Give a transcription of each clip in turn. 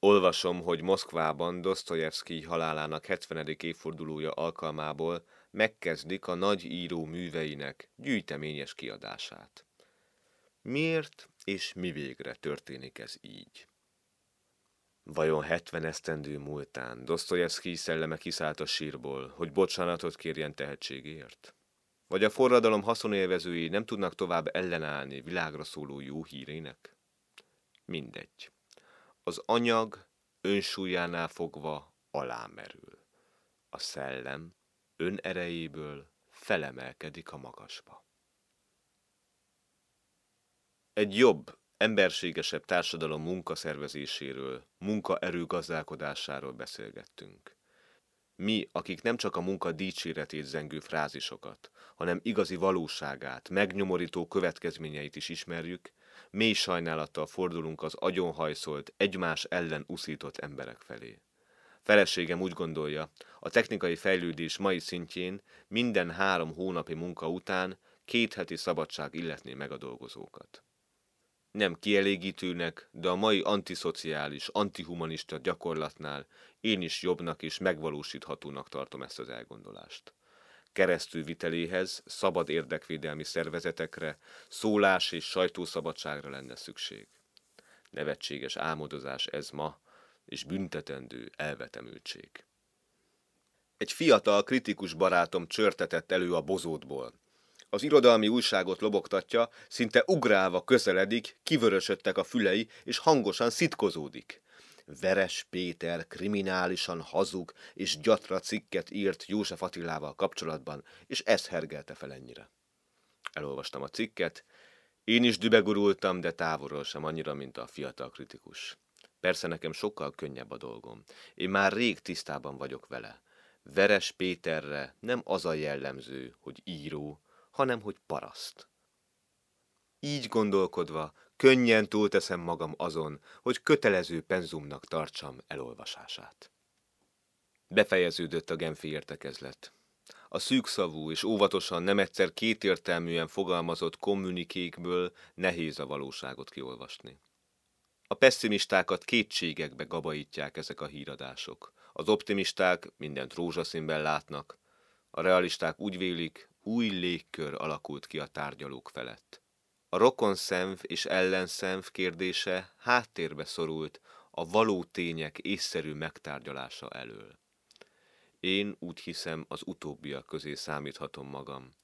Olvasom, hogy Moszkvában Dostoyevsky halálának 70. évfordulója alkalmából megkezdik a nagy író műveinek gyűjteményes kiadását. Miért és mi végre történik ez így? Vajon 70 esztendő múltán Dostoyevsky szelleme kiszállt a sírból, hogy bocsánatot kérjen tehetségért? Vagy a forradalom haszonélvezői nem tudnak tovább ellenállni világra szóló jó hírének? Mindegy. Az anyag önsúlyánál fogva alámerül. A szellem ön erejéből felemelkedik a magasba. Egy jobb, emberségesebb társadalom munkaszervezéséről, munkaerő gazdálkodásáról beszélgettünk. Mi, akik nem csak a munka dicséretét zengő frázisokat, hanem igazi valóságát, megnyomorító következményeit is ismerjük, mély sajnálattal fordulunk az agyonhajszolt, egymás ellen uszított emberek felé. Feleségem úgy gondolja, a technikai fejlődés mai szintjén minden három hónapi munka után két heti szabadság illetné meg a dolgozókat. Nem kielégítőnek, de a mai antiszociális, antihumanista gyakorlatnál én is jobbnak és megvalósíthatónak tartom ezt az elgondolást keresztülviteléhez szabad érdekvédelmi szervezetekre, szólás és sajtószabadságra lenne szükség. Nevetséges álmodozás ez ma, és büntetendő elvetemültség. Egy fiatal, kritikus barátom csörtetett elő a bozótból. Az irodalmi újságot lobogtatja, szinte ugrálva közeledik, kivörösödtek a fülei, és hangosan szitkozódik. Veres Péter kriminálisan hazug és gyatra cikket írt József Attilával kapcsolatban, és ez hergelte fel ennyire. Elolvastam a cikket, én is dübegurultam, de távolról sem annyira, mint a fiatal kritikus. Persze nekem sokkal könnyebb a dolgom. Én már rég tisztában vagyok vele. Veres Péterre nem az a jellemző, hogy író, hanem hogy paraszt. Így gondolkodva könnyen túlteszem magam azon, hogy kötelező penzumnak tartsam elolvasását. Befejeződött a Genfi értekezlet. A szűkszavú és óvatosan nem egyszer kétértelműen fogalmazott kommunikékből nehéz a valóságot kiolvasni. A pessimistákat kétségekbe gabajítják ezek a híradások. Az optimisták mindent rózsaszínben látnak, a realisták úgy vélik, új légkör alakult ki a tárgyalók felett. A rokonszenv és ellenszenv kérdése háttérbe szorult a való tények észszerű megtárgyalása elől. Én úgy hiszem, az utóbbiak közé számíthatom magam.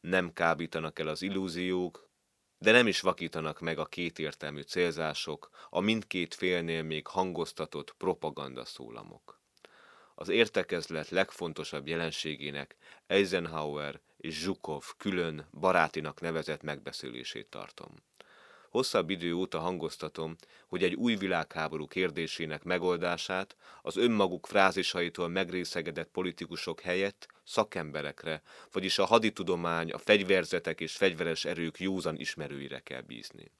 Nem kábítanak el az illúziók, de nem is vakítanak meg a kétértelmű célzások, a mindkét félnél még hangoztatott propaganda szólamok. Az értekezlet legfontosabb jelenségének Eisenhower és Zsukov külön barátinak nevezett megbeszélését tartom. Hosszabb idő óta hangoztatom, hogy egy új világháború kérdésének megoldását az önmaguk frázisaitól megrészegedett politikusok helyett szakemberekre, vagyis a haditudomány, a fegyverzetek és fegyveres erők józan ismerőire kell bízni.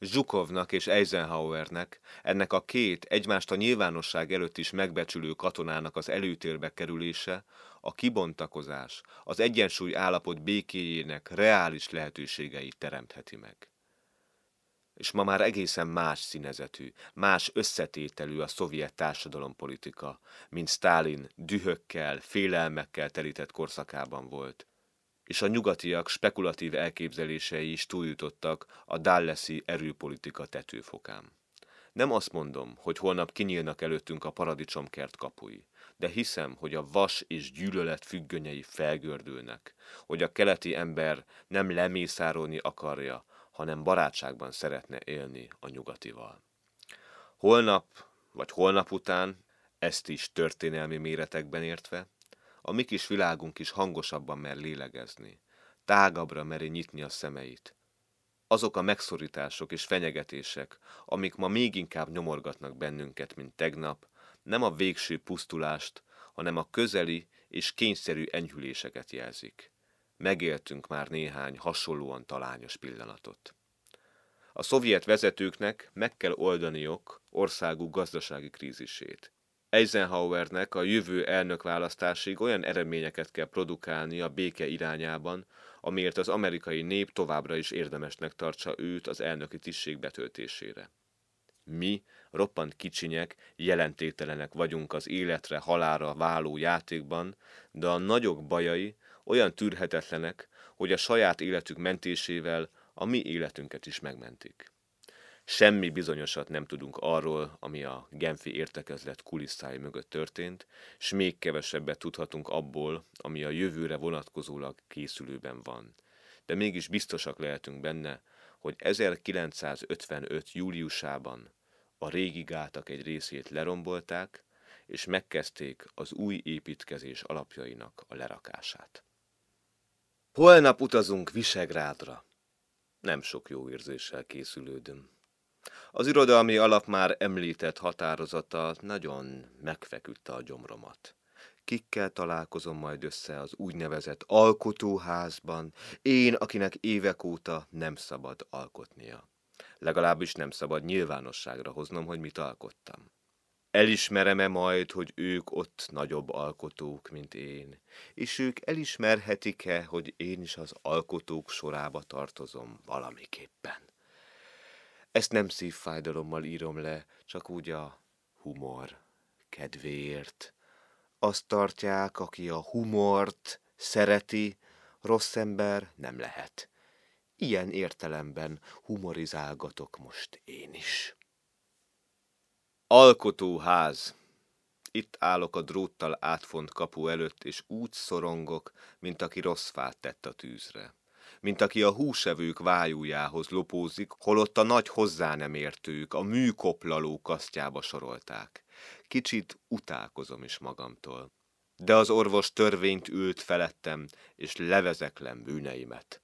Zsukovnak és Eisenhowernek, ennek a két egymást a nyilvánosság előtt is megbecsülő katonának az előtérbe kerülése, a kibontakozás, az egyensúly állapot békéjének reális lehetőségeit teremtheti meg. És ma már egészen más színezetű, más összetételű a szovjet társadalompolitika, mint Stalin dühökkel, félelmekkel telített korszakában volt, és a nyugatiak spekulatív elképzelései is túljutottak a Dallesi erőpolitika tetőfokán. Nem azt mondom, hogy holnap kinyílnak előttünk a paradicsomkert kapui, de hiszem, hogy a vas és gyűlölet függönyei felgördülnek, hogy a keleti ember nem lemészárolni akarja, hanem barátságban szeretne élni a nyugatival. Holnap, vagy holnap után, ezt is történelmi méretekben értve, a mi kis világunk is hangosabban mer lélegezni, tágabbra meri nyitni a szemeit. Azok a megszorítások és fenyegetések, amik ma még inkább nyomorgatnak bennünket, mint tegnap, nem a végső pusztulást, hanem a közeli és kényszerű enyhüléseket jelzik. Megéltünk már néhány hasonlóan talányos pillanatot. A szovjet vezetőknek meg kell oldaniok országuk gazdasági krízisét. Eisenhowernek a jövő elnökválasztásig olyan eredményeket kell produkálni a béke irányában, amiért az amerikai nép továbbra is érdemesnek tartsa őt az elnöki tisztség betöltésére. Mi, Roppant kicsinyek, jelentételenek vagyunk az életre, halára váló játékban, de a nagyok bajai olyan tűrhetetlenek, hogy a saját életük mentésével a mi életünket is megmentik. Semmi bizonyosat nem tudunk arról, ami a Genfi értekezlet kulisszái mögött történt, s még kevesebbet tudhatunk abból, ami a jövőre vonatkozólag készülőben van. De mégis biztosak lehetünk benne, hogy 1955. júliusában a régi gátak egy részét lerombolták, és megkezdték az új építkezés alapjainak a lerakását. Holnap utazunk Visegrádra. Nem sok jó érzéssel készülődöm. Az irodalmi alap már említett határozata nagyon megfeküdte a gyomromat. Kikkel találkozom majd össze az úgynevezett alkotóházban, én, akinek évek óta nem szabad alkotnia. Legalábbis nem szabad nyilvánosságra hoznom, hogy mit alkottam. Elismerem-e majd, hogy ők ott nagyobb alkotók, mint én, és ők elismerhetik-e, hogy én is az alkotók sorába tartozom valamiképpen? Ezt nem szívfájdalommal írom le, csak úgy a humor kedvéért. Azt tartják, aki a humort szereti, rossz ember nem lehet. Ilyen értelemben humorizálgatok most én is. Alkotóház. Itt állok a dróttal átfont kapu előtt, és úgy szorongok, mint aki rossz fát tett a tűzre. Mint aki a húsevők vájújához lopózik, holott a nagy hozzá nem értők a műkoplaló kasztjába sorolták. Kicsit utálkozom is magamtól. De az orvos törvényt ült felettem, és levezeklem bűneimet.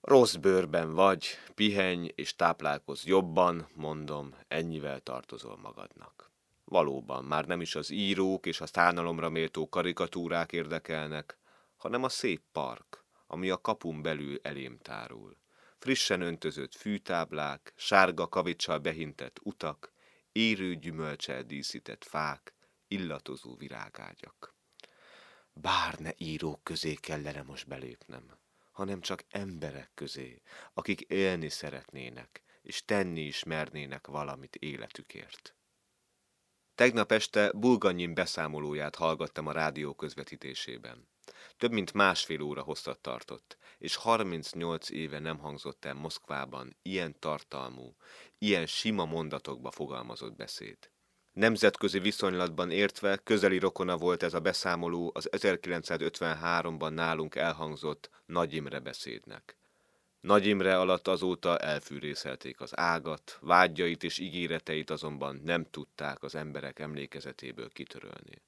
Rossz bőrben vagy, pihenj és táplálkozz jobban, mondom, ennyivel tartozol magadnak. Valóban, már nem is az írók és a szánalomra méltó karikatúrák érdekelnek, hanem a szép park, ami a kapun belül elém tárul. Frissen öntözött fűtáblák, sárga kavicsal behintett utak, érő gyümölcsel díszített fák, illatozó virágágyak. Bár ne írók közé kellene most belépnem hanem csak emberek közé, akik élni szeretnének, és tenni is mernének valamit életükért. Tegnap este Bulganyin beszámolóját hallgattam a rádió közvetítésében. Több mint másfél óra hosszat tartott, és 38 éve nem hangzott el Moszkvában ilyen tartalmú, ilyen sima mondatokba fogalmazott beszéd. Nemzetközi viszonylatban értve közeli rokona volt ez a beszámoló az 1953-ban nálunk elhangzott Nagy Imre beszédnek. Nagy Imre alatt azóta elfűrészelték az ágat, vágyait és ígéreteit azonban nem tudták az emberek emlékezetéből kitörölni.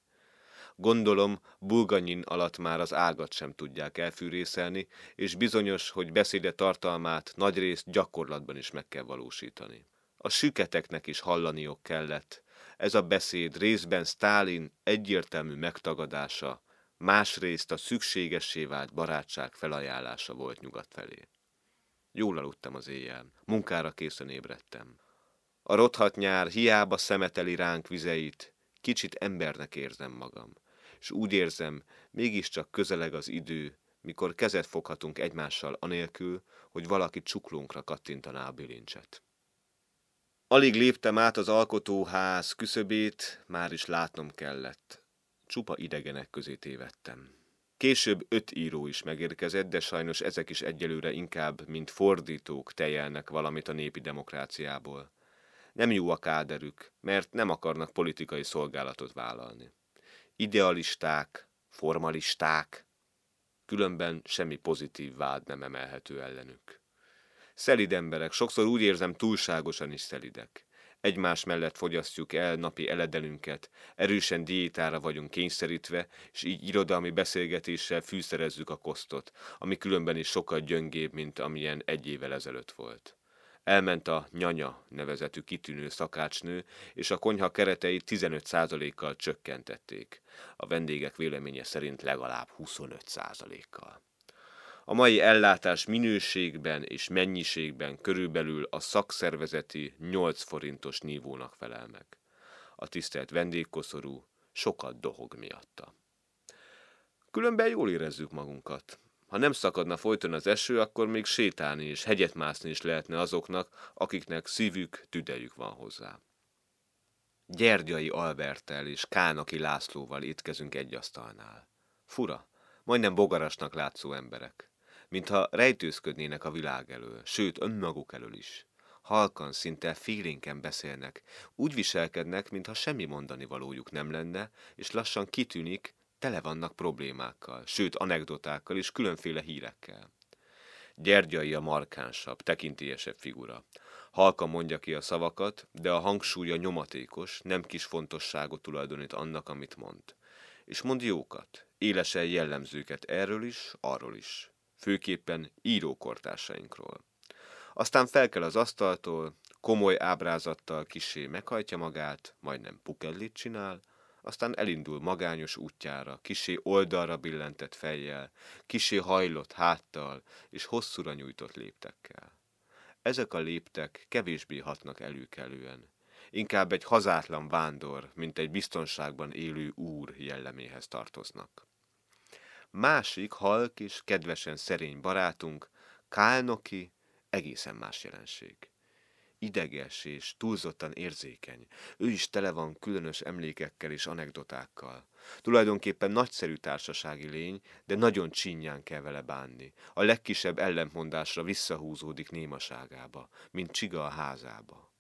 Gondolom, Bulganyin alatt már az ágat sem tudják elfűrészelni, és bizonyos, hogy beszéde tartalmát nagyrészt gyakorlatban is meg kell valósítani. A süketeknek is hallaniok kellett, ez a beszéd részben Stálin egyértelmű megtagadása, másrészt a szükségessé vált barátság felajánlása volt nyugat felé. Jól aludtam az éjjel, munkára készen ébredtem. A rothat nyár hiába szemeteli ránk vizeit, kicsit embernek érzem magam, és úgy érzem, mégiscsak közeleg az idő, mikor kezet foghatunk egymással anélkül, hogy valaki csuklunkra kattintaná a bilincset. Alig léptem át az alkotóház küszöbét, már is látnom kellett. Csupa idegenek közé tévedtem. Később öt író is megérkezett, de sajnos ezek is egyelőre inkább, mint fordítók tejelnek valamit a népi demokráciából. Nem jó a káderük, mert nem akarnak politikai szolgálatot vállalni. Idealisták, formalisták, különben semmi pozitív vád nem emelhető ellenük. Szelid emberek, sokszor úgy érzem túlságosan is szelidek. Egymás mellett fogyasztjuk el napi eledelünket, erősen diétára vagyunk kényszerítve, és így irodalmi beszélgetéssel fűszerezzük a kosztot, ami különben is sokkal gyöngébb, mint amilyen egy évvel ezelőtt volt. Elment a nyanya nevezetű kitűnő szakácsnő, és a konyha kereteit 15%-kal csökkentették. A vendégek véleménye szerint legalább 25%-kal. A mai ellátás minőségben és mennyiségben körülbelül a szakszervezeti 8 forintos nívónak felel meg. A tisztelt vendégkoszorú sokat dohog miatta. Különben jól érezzük magunkat. Ha nem szakadna folyton az eső, akkor még sétálni és hegyet mászni is lehetne azoknak, akiknek szívük, tüdejük van hozzá. Gyergyai Albertel és Kánaki Lászlóval étkezünk egy asztalnál. Fura, majdnem bogarasnak látszó emberek. Mintha rejtőzködnének a világ elől, sőt önmaguk elől is. Halkan, szinte félénken beszélnek, úgy viselkednek, mintha semmi mondani valójuk nem lenne, és lassan kitűnik, tele vannak problémákkal, sőt anekdotákkal és különféle hírekkel. Gyergyai a markánsabb, tekintélyesebb figura. Halka mondja ki a szavakat, de a hangsúlya nyomatékos, nem kis fontosságot tulajdonít annak, amit mond. És mond jókat, élesen jellemzőket erről is, arról is. Főképpen írókortársainkról. Aztán felkel az asztaltól, komoly ábrázattal kisé meghajtja magát, majdnem pukellit csinál, aztán elindul magányos útjára, kisé oldalra billentett fejjel, kisé hajlott háttal és hosszúra nyújtott léptekkel. Ezek a léptek kevésbé hatnak előkelően. Inkább egy hazátlan vándor, mint egy biztonságban élő úr jelleméhez tartoznak. Másik halk és kedvesen szerény barátunk, Kálnoki, egészen más jelenség ideges és túlzottan érzékeny. Ő is tele van különös emlékekkel és anekdotákkal. Tulajdonképpen nagyszerű társasági lény, de nagyon csinyán kell vele bánni. A legkisebb ellentmondásra visszahúzódik némaságába, mint csiga a házába.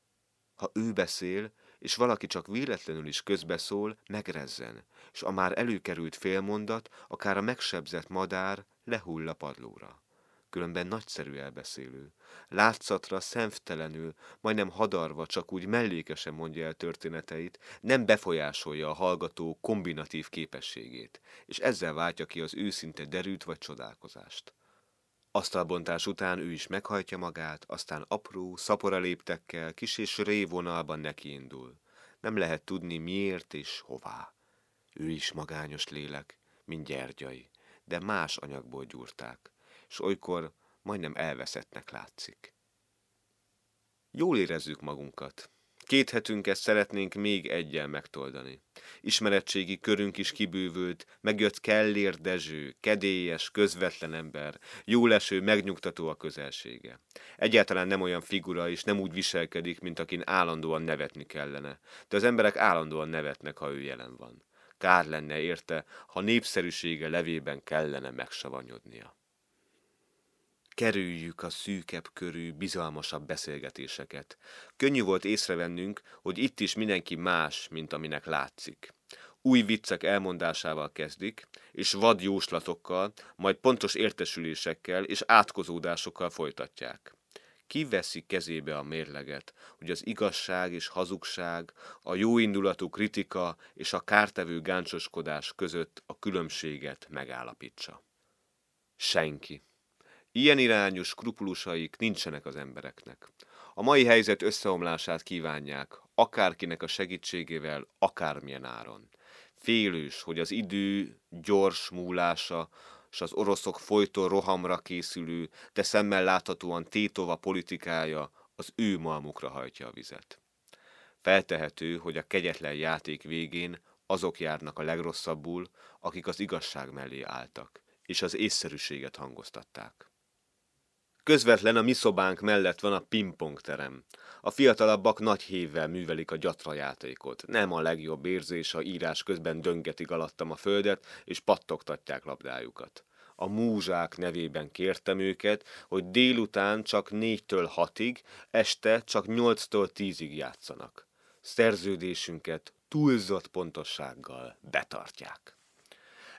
Ha ő beszél, és valaki csak véletlenül is közbeszól, megrezzen, és a már előkerült félmondat, akár a megsebzett madár lehull a padlóra különben nagyszerű elbeszélő. Látszatra szemtelenül, majdnem hadarva, csak úgy mellékesen mondja el történeteit, nem befolyásolja a hallgató kombinatív képességét, és ezzel váltja ki az őszinte derűt vagy csodálkozást. Asztalbontás után ő is meghajtja magát, aztán apró, szapora léptekkel, kis és révonalban nekiindul. Nem lehet tudni miért és hová. Ő is magányos lélek, mint gyergyai, de más anyagból gyúrták s olykor majdnem elveszettnek látszik. Jól érezzük magunkat. Két hetünket szeretnénk még egyel megtoldani. Ismeretségi körünk is kibővült, megjött Kellér Dezső, kedélyes, közvetlen ember, jóleső, megnyugtató a közelsége. Egyáltalán nem olyan figura, és nem úgy viselkedik, mint akin állandóan nevetni kellene, de az emberek állandóan nevetnek, ha ő jelen van. Kár lenne érte, ha népszerűsége levében kellene megsavanyodnia. Kerüljük a szűkebb körű, bizalmasabb beszélgetéseket. Könnyű volt észrevennünk, hogy itt is mindenki más, mint aminek látszik. Új viccek elmondásával kezdik, és vad jóslatokkal, majd pontos értesülésekkel és átkozódásokkal folytatják. Ki veszi kezébe a mérleget, hogy az igazság és hazugság, a jóindulatú kritika és a kártevő gáncsoskodás között a különbséget megállapítsa? Senki. Ilyen irányú skrupulusaik nincsenek az embereknek. A mai helyzet összeomlását kívánják, akárkinek a segítségével, akármilyen áron. Félős, hogy az idő gyors múlása, és az oroszok folyton rohamra készülő, de szemmel láthatóan tétova politikája az ő malmukra hajtja a vizet. Feltehető, hogy a kegyetlen játék végén azok járnak a legrosszabbul, akik az igazság mellé álltak, és az észszerűséget hangoztatták. Közvetlen a mi szobánk mellett van a pingpong terem. A fiatalabbak nagy hévvel művelik a gyatra játékot. Nem a legjobb érzés, ha írás közben döngetik alattam a földet, és pattogtatják labdájukat. A múzsák nevében kértem őket, hogy délután csak négytől hatig, este csak nyolctól tízig játszanak. Szerződésünket túlzott pontossággal betartják.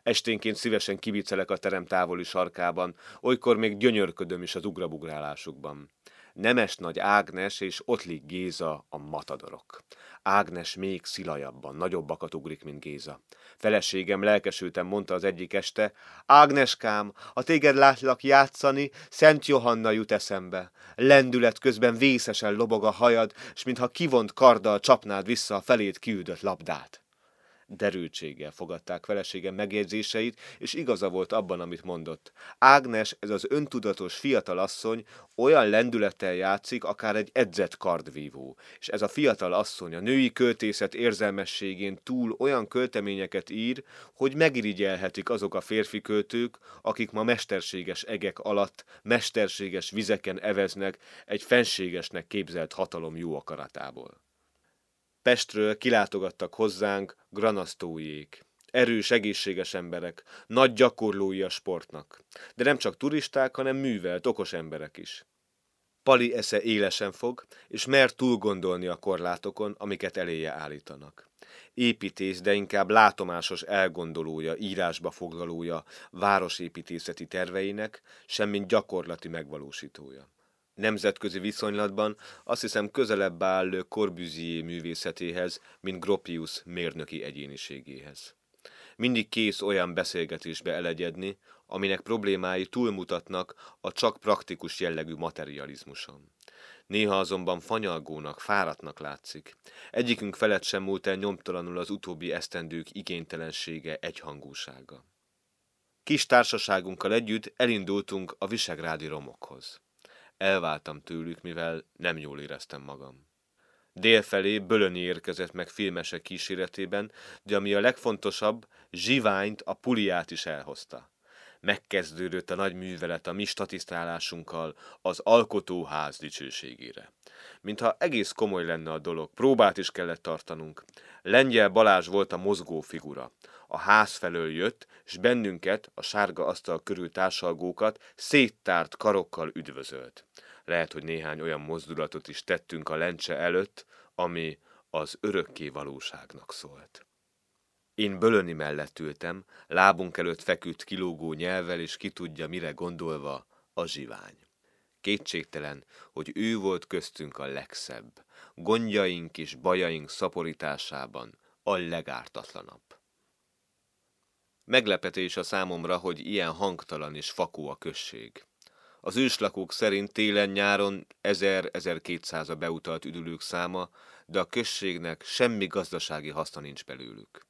Esténként szívesen kivicelek a terem távoli sarkában, olykor még gyönyörködöm is az ugrabugrálásukban. Nemes nagy Ágnes és Ottlik Géza a matadorok. Ágnes még szilajabban, nagyobbakat ugrik, mint Géza. Feleségem lelkesülten mondta az egyik este, Ágneskám, a téged látlak játszani, Szent Johanna jut eszembe. Lendület közben vészesen lobog a hajad, s mintha kivont karddal csapnád vissza a felét kiüldött labdát derültséggel fogadták feleségem megjegyzéseit, és igaza volt abban, amit mondott. Ágnes, ez az öntudatos fiatal asszony olyan lendülettel játszik, akár egy edzett kardvívó. És ez a fiatal asszony a női költészet érzelmességén túl olyan költeményeket ír, hogy megirigyelhetik azok a férfi költők, akik ma mesterséges egek alatt, mesterséges vizeken eveznek egy fenségesnek képzelt hatalom jó akaratából. Pestről kilátogattak hozzánk granasztóiék. Erős, egészséges emberek, nagy gyakorlói a sportnak. De nem csak turisták, hanem művelt, okos emberek is. Pali esze élesen fog, és mer túl gondolni a korlátokon, amiket eléje állítanak. Építész, de inkább látomásos elgondolója, írásba foglalója városépítészeti terveinek, semmint gyakorlati megvalósítója. Nemzetközi viszonylatban azt hiszem közelebb áll Corbusier művészetéhez, mint Gropius mérnöki egyéniségéhez. Mindig kész olyan beszélgetésbe elegyedni, aminek problémái túlmutatnak a csak praktikus jellegű materializmuson. Néha azonban fanyalgónak, fáradtnak látszik. Egyikünk felett sem múlt el nyomtalanul az utóbbi esztendők igénytelensége, egyhangúsága. Kis társaságunkkal együtt elindultunk a visegrádi romokhoz. Elváltam tőlük, mivel nem jól éreztem magam. Délfelé Bölöni érkezett meg filmesek kíséretében, de ami a legfontosabb, Zsiványt, a puliát is elhozta. Megkezdődött a nagy művelet a mi statisztálásunkkal az alkotóház dicsőségére. Mintha egész komoly lenne a dolog, próbát is kellett tartanunk. Lengyel Balázs volt a mozgó figura. A ház felől jött, és bennünket, a sárga asztal körül társalgókat széttárt karokkal üdvözölt. Lehet, hogy néhány olyan mozdulatot is tettünk a lencse előtt, ami az örökké valóságnak szólt. Én Bölöni mellett ültem, lábunk előtt feküdt kilógó nyelvel, és ki tudja, mire gondolva a zsivány. Kétségtelen, hogy ő volt köztünk a legszebb, gondjaink és bajaink szaporításában a legártatlanabb. Meglepetés a számomra, hogy ilyen hangtalan és fakó a község. Az őslakók szerint télen-nyáron 1000-1200 a beutalt üdülők száma, de a községnek semmi gazdasági haszna nincs belőlük.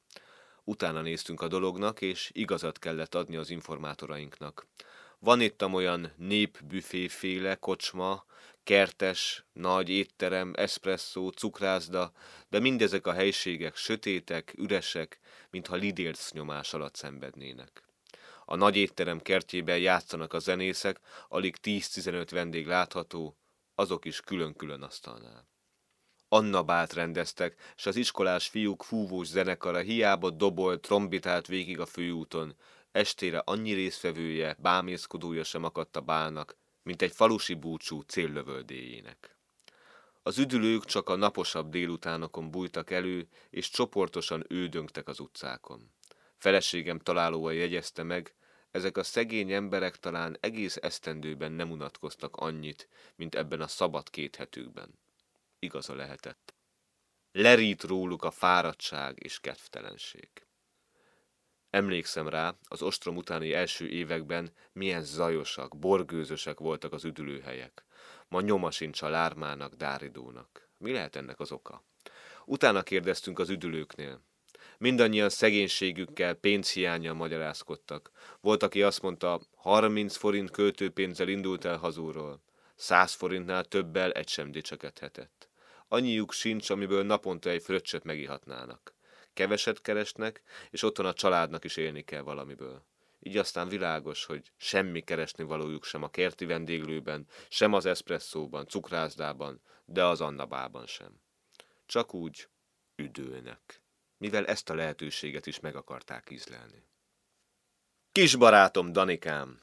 Utána néztünk a dolognak, és igazat kellett adni az informátorainknak. Van itt olyan népbüféféle kocsma, kertes, nagy étterem, eszpresszó, cukrászda, de mindezek a helységek sötétek, üresek, mintha lidérc nyomás alatt szenvednének. A nagy étterem kertjében játszanak a zenészek, alig 10-15 vendég látható, azok is külön-külön asztalnál. Anna bát rendeztek, s az iskolás fiúk fúvós zenekara hiába dobolt, trombitált végig a főúton. Estére annyi résztvevője, bámészkodója sem akadt a bálnak, mint egy falusi búcsú céllövöldéjének. Az üdülők csak a naposabb délutánokon bújtak elő, és csoportosan ődöngtek az utcákon. Feleségem találóan jegyezte meg, ezek a szegény emberek talán egész esztendőben nem unatkoztak annyit, mint ebben a szabad két hetükben igaza lehetett. Lerít róluk a fáradtság és kedvtelenség. Emlékszem rá, az ostrom utáni első években milyen zajosak, borgőzösek voltak az üdülőhelyek. Ma nyoma sincs a lármának, dáridónak. Mi lehet ennek az oka? Utána kérdeztünk az üdülőknél. Mindannyian szegénységükkel, pénzhiányjal magyarázkodtak. Volt, aki azt mondta, 30 forint költőpénzzel indult el hazúról. 100 forintnál többel egy sem dicsekedhetett annyiuk sincs, amiből naponta egy fröccsöt megihatnának. Keveset keresnek, és otthon a családnak is élni kell valamiből. Így aztán világos, hogy semmi keresni valójuk sem a kerti vendéglőben, sem az eszpresszóban, cukrászdában, de az annabában sem. Csak úgy üdülnek, mivel ezt a lehetőséget is meg akarták ízlelni. Kis barátom, Danikám,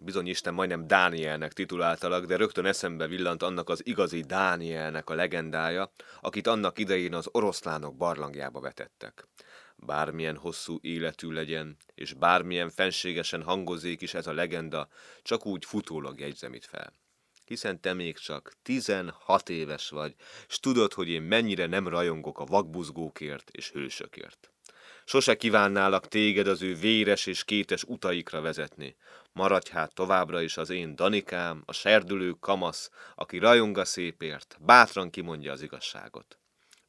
bizony Isten majdnem Dánielnek tituláltalak, de rögtön eszembe villant annak az igazi Dánielnek a legendája, akit annak idején az oroszlánok barlangjába vetettek. Bármilyen hosszú életű legyen, és bármilyen fenségesen hangozzék is ez a legenda, csak úgy futólag jegyzem itt fel. Hiszen te még csak 16 éves vagy, s tudod, hogy én mennyire nem rajongok a vakbuzgókért és hősökért. Sose kívánnálak téged az ő véres és kétes utaikra vezetni. Maradj hát továbbra is az én Danikám, a serdülő kamasz, aki rajong a szépért, bátran kimondja az igazságot.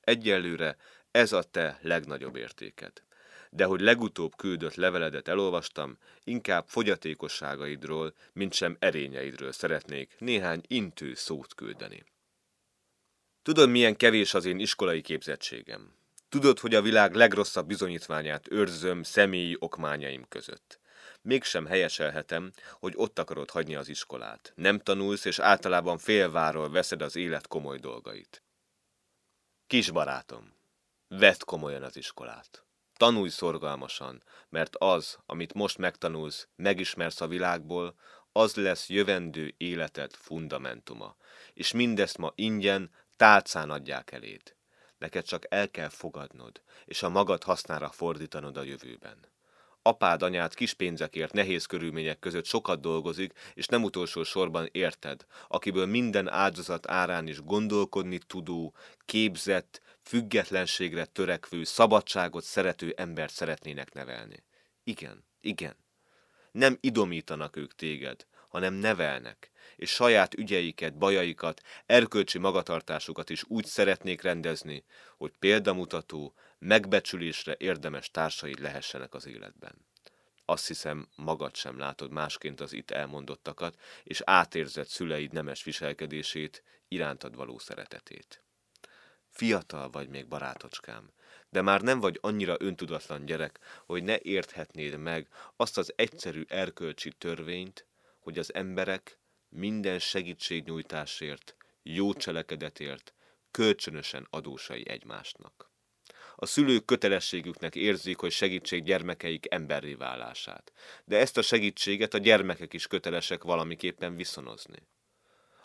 Egyelőre ez a te legnagyobb értéked. De hogy legutóbb küldött leveledet elolvastam, inkább fogyatékosságaidról, mint sem erényeidről szeretnék néhány intő szót küldeni. Tudod, milyen kevés az én iskolai képzettségem. Tudod, hogy a világ legrosszabb bizonyítványát őrzöm személyi okmányaim között. Mégsem helyeselhetem, hogy ott akarod hagyni az iskolát. Nem tanulsz, és általában félváról veszed az élet komoly dolgait. Kis barátom, Vedd komolyan az iskolát. Tanulj szorgalmasan, mert az, amit most megtanulsz, megismersz a világból, az lesz jövendő életed fundamentuma. És mindezt ma ingyen, tálcán adják eléd. Neked csak el kell fogadnod, és a magad hasznára fordítanod a jövőben. Apád, anyád kis pénzekért nehéz körülmények között sokat dolgozik, és nem utolsó sorban érted, akiből minden áldozat árán is gondolkodni tudó, képzett, függetlenségre törekvő, szabadságot szerető embert szeretnének nevelni. Igen, igen. Nem idomítanak ők téged, hanem nevelnek, és saját ügyeiket, bajaikat, erkölcsi magatartásukat is úgy szeretnék rendezni, hogy példamutató, megbecsülésre érdemes társaid lehessenek az életben. Azt hiszem, magad sem látod másként az itt elmondottakat, és átérzett szüleid nemes viselkedését, irántad való szeretetét. Fiatal vagy még, barátocskám, de már nem vagy annyira öntudatlan gyerek, hogy ne érthetnéd meg azt az egyszerű erkölcsi törvényt, hogy az emberek minden segítségnyújtásért, jó cselekedetért kölcsönösen adósai egymásnak. A szülők kötelességüknek érzik, hogy segítség gyermekeik emberré válását, de ezt a segítséget a gyermekek is kötelesek valamiképpen viszonozni.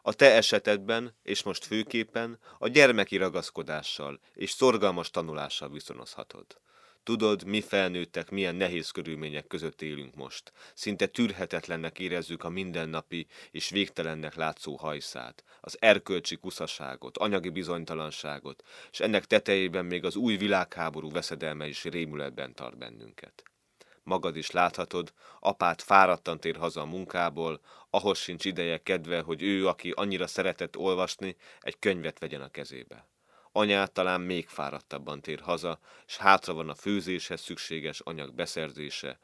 A te esetedben, és most főképpen, a gyermeki ragaszkodással és szorgalmas tanulással viszonozhatod. Tudod, mi felnőttek milyen nehéz körülmények között élünk most. Szinte tűrhetetlennek érezzük a mindennapi és végtelennek látszó hajszát, az erkölcsi kuszaságot, anyagi bizonytalanságot, és ennek tetejében még az új világháború veszedelme is rémületben tart bennünket. Magad is láthatod, apát fáradtan tér haza a munkából, ahhoz sincs ideje kedve, hogy ő, aki annyira szeretett olvasni, egy könyvet vegyen a kezébe. Anyát talán még fáradtabban tér haza, és hátra van a főzéshez szükséges anyag beszerzése,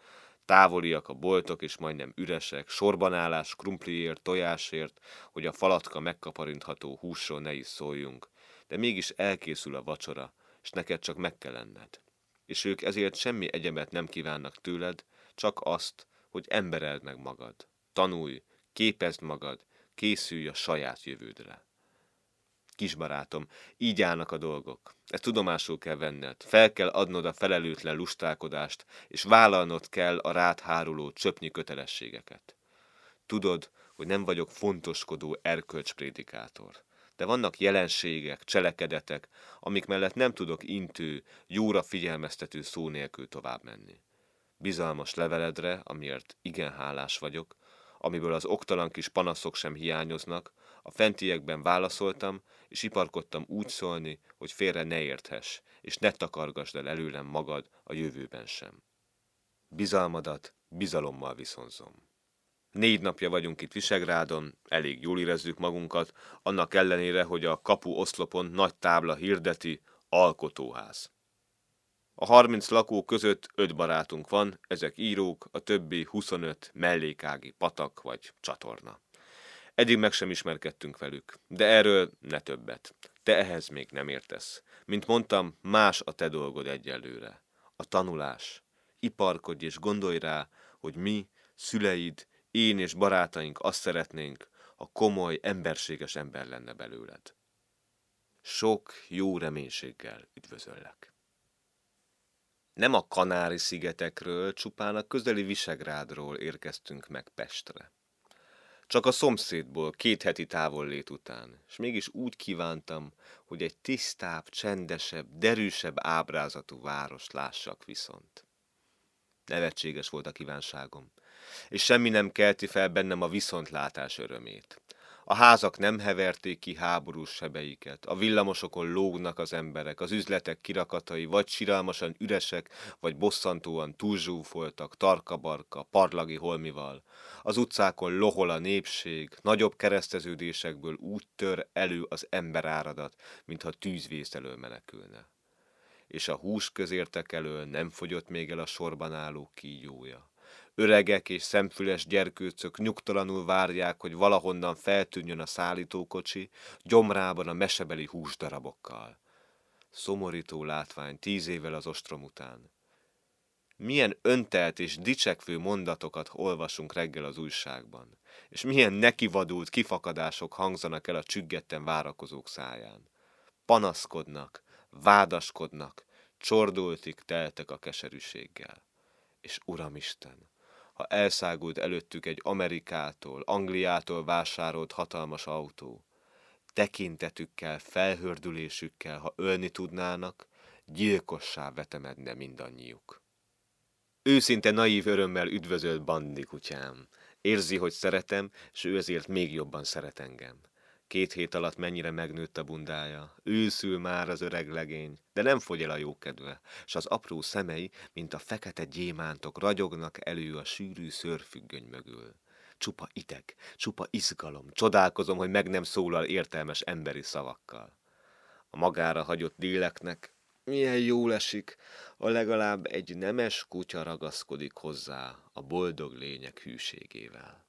távoliak a boltok, és majdnem üresek, sorbanállás krumpliért, tojásért, hogy a falatka megkaparintható húsról ne is szóljunk. De mégis elkészül a vacsora, és neked csak meg kell lenned. És ők ezért semmi egyebet nem kívánnak tőled, csak azt, hogy embereld meg magad. Tanulj, képezd magad, készülj a saját jövődre. Kisbarátom, így állnak a dolgok. Ezt tudomásul kell venned. Fel kell adnod a felelőtlen lustálkodást, és vállalnod kell a rád háruló csöpnyi kötelességeket. Tudod, hogy nem vagyok fontoskodó erkölcsprédikátor. De vannak jelenségek, cselekedetek, amik mellett nem tudok intő, jóra figyelmeztető szó nélkül tovább menni. Bizalmas leveledre, amiért igen hálás vagyok, amiből az oktalan kis panaszok sem hiányoznak, a fentiekben válaszoltam, és iparkodtam úgy szólni, hogy félre ne érthess, és ne takargasd el előlem magad a jövőben sem. Bizalmadat bizalommal viszonzom. Négy napja vagyunk itt Visegrádon, elég jól érezzük magunkat, annak ellenére, hogy a kapu oszlopon nagy tábla hirdeti alkotóház. A 30 lakó között öt barátunk van, ezek írók, a többi 25 mellékági patak vagy csatorna. Eddig meg sem ismerkedtünk velük, de erről ne többet. Te ehhez még nem értesz. Mint mondtam, más a te dolgod egyelőre. A tanulás. Iparkodj és gondolj rá, hogy mi, szüleid, én és barátaink azt szeretnénk, ha komoly, emberséges ember lenne belőled. Sok jó reménységgel üdvözöllek. Nem a Kanári-szigetekről, csupán a közeli Visegrádról érkeztünk meg Pestre. Csak a szomszédból, két heti távollét után, és mégis úgy kívántam, hogy egy tisztább, csendesebb, derűsebb ábrázatú várost lássak viszont. Nevetséges volt a kívánságom, és semmi nem kelti fel bennem a viszontlátás örömét. A házak nem heverték ki háborús sebeiket, a villamosokon lógnak az emberek, az üzletek kirakatai vagy siralmasan üresek, vagy bosszantóan túlzsúfoltak, tarkabarka, parlagi holmival. Az utcákon lohol a népség, nagyobb kereszteződésekből úgy tör elő az emberáradat, mintha tűzvész elől menekülne. És a hús közértek elől nem fogyott még el a sorban álló kígyója. Öregek és szemfüles gyerkőcök nyugtalanul várják, hogy valahonnan feltűnjön a szállítókocsi, gyomrában a mesebeli húsdarabokkal. Szomorító látvány tíz évvel az ostrom után. Milyen öntelt és dicsekvő mondatokat olvasunk reggel az újságban, és milyen nekivadult kifakadások hangzanak el a csüggetten várakozók száján. Panaszkodnak, vádaskodnak, csordultig teltek a keserűséggel. És Uramisten, ha elszágult előttük egy Amerikától, Angliától vásárolt hatalmas autó, tekintetükkel, felhördülésükkel, ha ölni tudnának, gyilkossá vetemedne mindannyiuk. Őszinte naív örömmel üdvözölt bandi kutyám. Érzi, hogy szeretem, és ő ezért még jobban szeret engem. Két hét alatt mennyire megnőtt a bundája, őszül már az öreg legény, de nem fogy el a jókedve, s az apró szemei, mint a fekete gyémántok, ragyognak elő a sűrű szörfüggöny mögül. Csupa ideg, csupa izgalom, csodálkozom, hogy meg nem szólal értelmes emberi szavakkal. A magára hagyott déleknek milyen jól esik, a legalább egy nemes kutya ragaszkodik hozzá a boldog lények hűségével.